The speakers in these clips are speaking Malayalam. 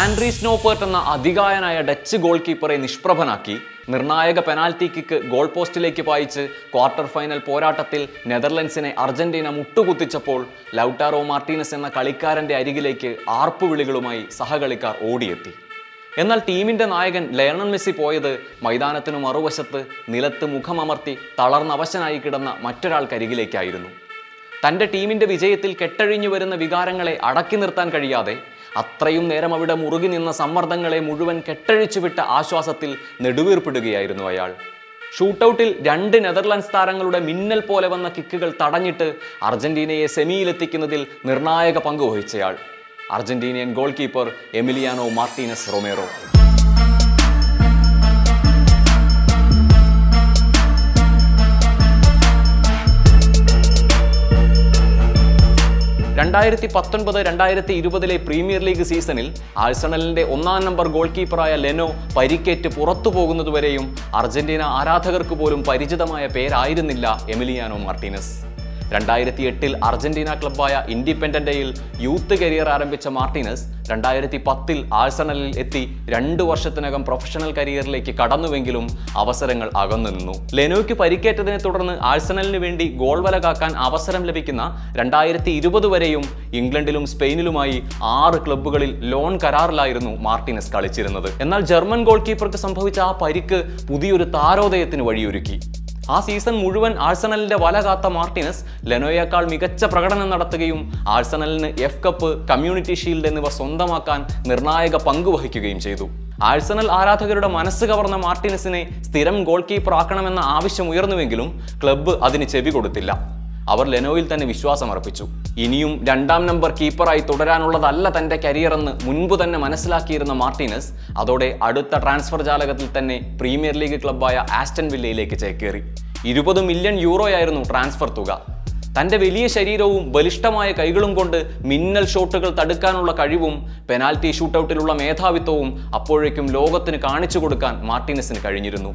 ആൻഡ്രീസ് സ്നോപ്പേർട്ട് എന്ന അധികായനായ ഡച്ച് ഗോൾ കീപ്പറെ നിഷ്പ്രഭനാക്കി. നിർണായക പെനാൽറ്റി കിക്ക് ഗോൾ പോസ്റ്റിലേക്ക് പായിച്ച് ക്വാർട്ടർ ഫൈനൽ പോരാട്ടത്തിൽ നെതർലൻഡ്സിനെ അർജന്റീന മുട്ടുകുത്തിച്ചപ്പോൾ ലൗട്ടാറോ മാർട്ടീനസ് എന്ന കളിക്കാരന്റെ അരികിലേക്ക് ആർപ്പുവിളികളുമായി സഹകളിക്കാർ ഓടിയെത്തി. എന്നാൽ ടീമിന്റെ നായകൻ ലയണൽ മെസ്സി പോയത് മൈതാനത്തിനു മറുവശത്ത് നിലത്ത് മുഖമമർത്തി തളർന്നവശനായി കിടന്ന മറ്റൊരാൾക്കരികിലേക്കായിരുന്നു. തന്റെ ടീമിന്റെ വിജയത്തിൽ കെട്ടഴിഞ്ഞു വരുന്ന വികാരങ്ങളെ അടക്കി നിർത്താൻ കഴിയാതെ അത്രയും നേരം അവിടെ മുറുകി നിന്ന സമ്മർദ്ദങ്ങളെ മുഴുവൻ കെട്ടഴിച്ചു വിട്ട ആശ്വാസത്തിൽ നെടുവീർപ്പിടുകയായിരുന്നു അയാൾ. ഷൂട്ടൌട്ടിൽ രണ്ട് നെതർലാൻഡ്സ് താരങ്ങളുടെ മിന്നൽ പോലെ വന്ന കിക്കുകൾ തടഞ്ഞിട്ട് അർജന്റീനയെ സെമിയിലെത്തിക്കുന്നതിൽ നിർണായക പങ്ക് വഹിച്ചയാൾ. Argentinian goal keeper Emiliano Martinez Romero. രണ്ടായിരത്തി പത്തൊൻപത് രണ്ടായിരത്തി ഇരുപതിലെ പ്രീമിയർ ലീഗ് സീസണിൽ ആഴ്സണലിന്റെ ഒന്നാം നമ്പർ ഗോൾ കീപ്പറായ ലെനോ പരിക്കേറ്റ് പുറത്തു പോകുന്നതുവരെയും അർജന്റീന ആരാധകർക്ക് പോലും പരിചിതമായ പേരായിരുന്നില്ല എമിലിയാനോ മാർട്ടിനസ്. രണ്ടായിരത്തി എട്ടിൽ അർജന്റീന ക്ലബ്ബായ ഇൻഡിപെൻഡന്റയിൽ യൂത്ത് കരിയർ ആരംഭിച്ച മാർട്ടീനസ് രണ്ടായിരത്തി പത്തിൽ ആഴ്സണലിൽ എത്തി രണ്ടു വർഷത്തിനകം പ്രൊഫഷണൽ കരിയറിലേക്ക് കടന്നുവെങ്കിലും അവസരങ്ങൾ അകന്നു നിന്നു. ലെനോയ്ക്ക് പരിക്കേറ്റതിനെ തുടർന്ന് ആഴ്സണലിന് വേണ്ടി ഗോൾ വല കാക്കാൻ അവസരം ലഭിക്കുന്ന രണ്ടായിരത്തി ഇരുപത് വരെയും ഇംഗ്ലണ്ടിലും സ്പെയിനിലുമായി ആറ് ക്ലബ്ബുകളിൽ ലോൺ കരാറിലായിരുന്നു മാർട്ടിനസ് കളിച്ചിരുന്നത്. എന്നാൽ ജർമ്മൻ ഗോൾ കീപ്പർക്ക് സംഭവിച്ച ആ പരിക്ക് പുതിയൊരു താരോദയത്തിന് വഴിയൊരുക്കി. ആ സീസൺ മുഴുവൻ ആഴ്സണലിന്റെ വല കാത്ത മാർട്ടിനസ് ലെനോയേക്കാൾ മികച്ച പ്രകടനം നടത്തുകയും ആഴ്സണലിന് എഫ് കപ്പ് കമ്മ്യൂണിറ്റി ഷീൽഡ് എന്നിവ സ്വന്തമാക്കാൻ നിർണായക പങ്ക് വഹിക്കുകയും ചെയ്തു. ആഴ്സണൽ ആരാധകരുടെ മനസ്സ് കവർന്ന മാർട്ടിനസിനെ സ്ഥിരം ഗോൾ കീപ്പർ ആക്കണമെന്ന ആവശ്യം ഉയർന്നുവെങ്കിലും ക്ലബ്ബ് അതിന് ചെവി കൊടുത്തില്ല. അവർ ലെനോയിൽ തന്നെ വിശ്വാസം അർപ്പിച്ചു ഇനിയും രണ്ടാം നമ്പർ കീപ്പറായി തുടരാനുള്ളതല്ല തന്റെ കരിയർ എന്ന് മുൻപ് തന്നെ മനസ്സിലാക്കിയിരുന്ന മാർട്ടിനസ് അതോടെ അടുത്ത ട്രാൻസ്ഫർ ജാലകത്തിൽ തന്നെ പ്രീമിയർ ലീഗ് ക്ലബ്ബായ ആസ്റ്റൺ വില്ലയിലേക്ക് ചേക്കേറി. ഇരുപത് മില്യൺ യൂറോയായിരുന്നു ട്രാൻസ്ഫർ തുക. തന്റെ വലിയ ശരീരവും ബലിഷ്ഠമായ കൈകളും കൊണ്ട് മിന്നൽ ഷോട്ടുകൾ തടുക്കാനുള്ള കഴിവും പെനാൽറ്റി ഷൂട്ടൌട്ടിലുള്ള മേധാവിത്വവും അപ്പോഴേക്കും ലോകത്തിന് കാണിച്ചു കൊടുക്കാൻ മാർട്ടിനസിന് കഴിഞ്ഞിരുന്നു.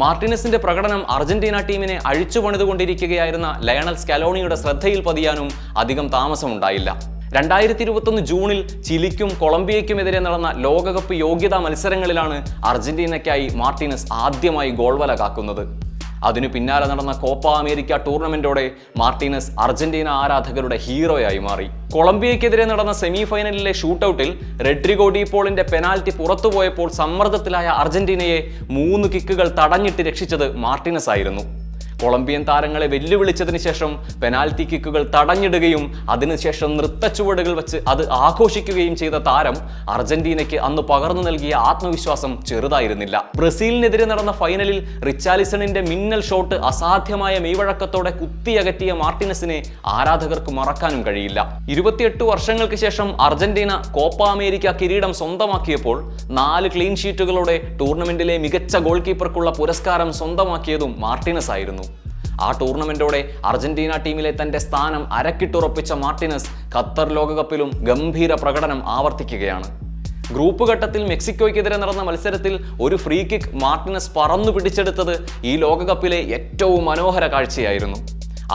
മാർട്ടിനസിന്റെ പ്രകടനം അർജന്റീന ടീമിനെ അഴിച്ചുപണിതുകൊണ്ടിരിക്കുകയായിരുന്ന ലയണൽ സ്കലോണിയുടെ ശ്രദ്ധയിൽ പതിയാനും അധികം താമസമുണ്ടായില്ല. രണ്ടായിരത്തി ഇരുപത്തൊന്ന് ജൂണിൽ ചിലിക്കും കൊളംബിയയ്ക്കുമെതിരെ നടന്ന ലോകകപ്പ് യോഗ്യതാ മത്സരങ്ങളിലാണ് അർജന്റീനയ്ക്കായി മാർട്ടിനസ് ആദ്യമായി ഗോൾവല കാക്കുന്നത്. അതിനു പിന്നാലെ നടന്ന കോപ്പ അമേരിക്ക ടൂർണമെന്റോടെ മാർട്ടിനസ് അർജന്റീന ആരാധകരുടെ ഹീറോയായി മാറി. കൊളംബിയയ്ക്കെതിരെ നടന്ന സെമി ഫൈനലിലെ ഷൂട്ടൌട്ടിൽ റെഡ്രിഗോ ഡീപോളിന്റെ പെനാൽറ്റി പുറത്തുപോയപ്പോൾ സമ്മർദ്ദത്തിലായ അർജന്റീനയെ മൂന്ന് കിക്കുകൾ തടഞ്ഞിട്ട് രക്ഷിച്ചത് മാർട്ടിനസ് ആയിരുന്നു കൊളംബിയൻ താരങ്ങളെ വെല്ലുവിളിച്ചതിന് ശേഷം പെനാൽറ്റി കിക്കുകൾ തടഞ്ഞിടുകയും അതിനുശേഷം നൃത്തച്ചുവടുകൾ വെച്ച് അത് ആഘോഷിക്കുകയും ചെയ്ത താരം അർജന്റീനയ്ക്ക് അന്ന് പകർന്നു നൽകിയ ആത്മവിശ്വാസം ചെറുതായിരുന്നില്ല. ബ്രസീലിനെതിരെ നടന്ന ഫൈനലിൽ റിച്ചാലിസണിന്റെ മിന്നൽ ഷോട്ട് അസാധ്യമായ മെയ്വഴക്കത്തോടെ കുത്തിയകറ്റിയ മാർട്ടിനസിനെ ആരാധകർക്ക് മറക്കാനും കഴിയില്ല. ഇരുപത്തിയെട്ട് വർഷങ്ങൾക്ക് ശേഷം അർജന്റീന കോപ്പ അമേരിക്ക കിരീടം സ്വന്തമാക്കിയപ്പോൾ നാല് ക്ലീൻ ഷീറ്റുകളോടെ ടൂർണമെന്റിലെ മികച്ച ഗോൾ കീപ്പർക്കുള്ള പുരസ്കാരം സ്വന്തമാക്കിയതും മാർട്ടിനസ് ആയിരുന്നു ആ ടൂർണമെന്റോടെ അർജന്റീന ടീമിലെ തന്റെ സ്ഥാനം അരക്കിട്ടുറപ്പിച്ച മാർട്ടിനസ് ഖത്തർ ലോകകപ്പിലും ഗംഭീര പ്രകടനം ആവർത്തിക്കുകയാണ്. ഗ്രൂപ്പ് ഘട്ടത്തിൽ മെക്സിക്കോയ്ക്കെതിരെ നടന്ന മത്സരത്തിൽ ഒരു ഫ്രീ കിക്ക് മാർട്ടിനസ് പറന്നു പിടിച്ചെടുത്തത് ഈ ലോകകപ്പിലെ ഏറ്റവും മനോഹര കാഴ്ചയായിരുന്നു.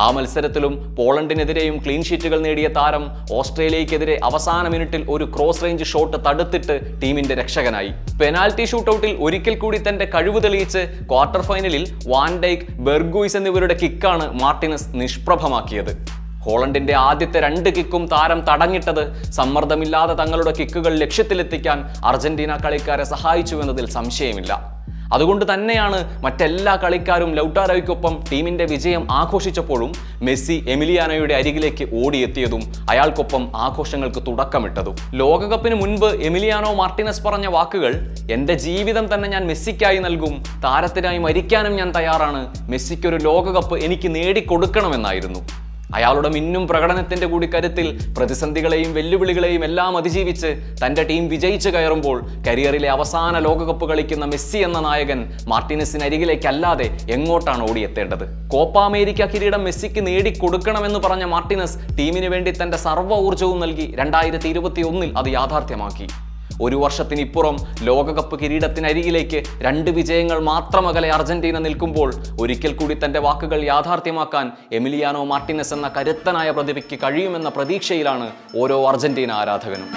ആ മത്സരത്തിലും പോളണ്ടിനെതിരെയും ക്ലീൻ ഷീറ്റുകൾ നേടിയ താരം ഓസ്ട്രേലിയക്കെതിരെ അവസാന മിനിറ്റിൽ ഒരു ക്രോസ് റേഞ്ച് ഷോട്ട് തടുത്തിട്ട് ടീമിന്റെ രക്ഷകനായി. പെനാൽറ്റി ഷൂട്ടൌട്ടിൽ ഒരിക്കൽ കൂടി തന്റെ കഴിവ് തെളിയിച്ച് ക്വാർട്ടർ ഫൈനലിൽ വാൻഡൈക്ക് ബെർഗൂയിസ് എന്നിവരുടെ കിക്കാണ് മാർട്ടിനസ് നിഷ്പ്രഭമാക്കിയത്. ഹോളണ്ടിന്റെ ആദ്യത്തെ രണ്ട് കിക്കും താരം തടഞ്ഞിട്ടത് സമ്മർദ്ദമില്ലാതെ തങ്ങളുടെ കിക്കുകൾ ലക്ഷ്യത്തിലെത്തിക്കാൻ അർജന്റീന കളിക്കാരെ സഹായിച്ചുവെന്നതിൽ സംശയമില്ല. അതുകൊണ്ട് തന്നെയാണ് മറ്റെല്ലാ കളിക്കാരും ലൗട്ടാരോയ്ക്കൊപ്പം ടീമിന്റെ വിജയം ആഘോഷിച്ചപ്പോഴും മെസ്സി എമിലിയാനോയുടെ അരികിലേക്ക് ഓടിയെത്തിയതും അയാൾക്കൊപ്പം ആഘോഷങ്ങൾക്ക് തുടക്കമിട്ടതും. ലോകകപ്പിന് മുൻപ് എമിലിയാനോ മാർട്ടിനസ് പറഞ്ഞ വാക്കുകൾ എന്റെ ജീവിതം തന്നെ ഞാൻ മെസ്സിക്കായി നൽകും താരത്തിനായി മരിക്കാനും ഞാൻ തയ്യാറാണ് മെസ്സിക്കൊരു ലോകകപ്പ് എനിക്ക് നേടിക്കൊടുക്കണമെന്നായിരുന്നു. അയാളുടെ മിന്നും പ്രകടനത്തിന്റെ കൂടി കരുത്തിൽ പ്രതിസന്ധികളെയും വെല്ലുവിളികളെയും എല്ലാം അതിജീവിച്ച് തന്റെ ടീം വിജയിച്ചു കയറുമ്പോൾ കരിയറിലെ അവസാന ലോകകപ്പ് കളിക്കുന്ന മെസ്സി എന്ന നായകൻ മാർട്ടിനസിന് അരികിലേക്കല്ലാതെ എങ്ങോട്ടാണ് ഓടിയെത്തേണ്ടത്? കോപ്പ അമേരിക്ക കിരീടം മെസ്സിക്ക് നേടിക്കൊടുക്കണമെന്ന് പറഞ്ഞ മാർട്ടിനസ് ടീമിന് വേണ്ടി തന്റെ സർവ ഊർജവും നൽകി രണ്ടായിരത്തി ഇരുപത്തി ഒന്നിൽ അത് യാഥാർത്ഥ്യമാക്കി. ഒരു വർഷത്തിനിപ്പുറം ലോകകപ്പ് കിരീടത്തിനരികിലേക്ക് രണ്ട് വിജയങ്ങൾ മാത്രമകലെ അർജന്റീന നിൽക്കുമ്പോൾ ഒരിക്കൽ കൂടി തന്റെ വാക്കുകൾ യാഥാർത്ഥ്യമാക്കാൻ എമിലിയാനോ മാർട്ടിനസ് എന്ന കരുത്തനായ പ്രതിഭയ്ക്ക് കഴിയുമെന്ന പ്രതീക്ഷയിലാണ് ഓരോ അർജന്റീന ആരാധകനും.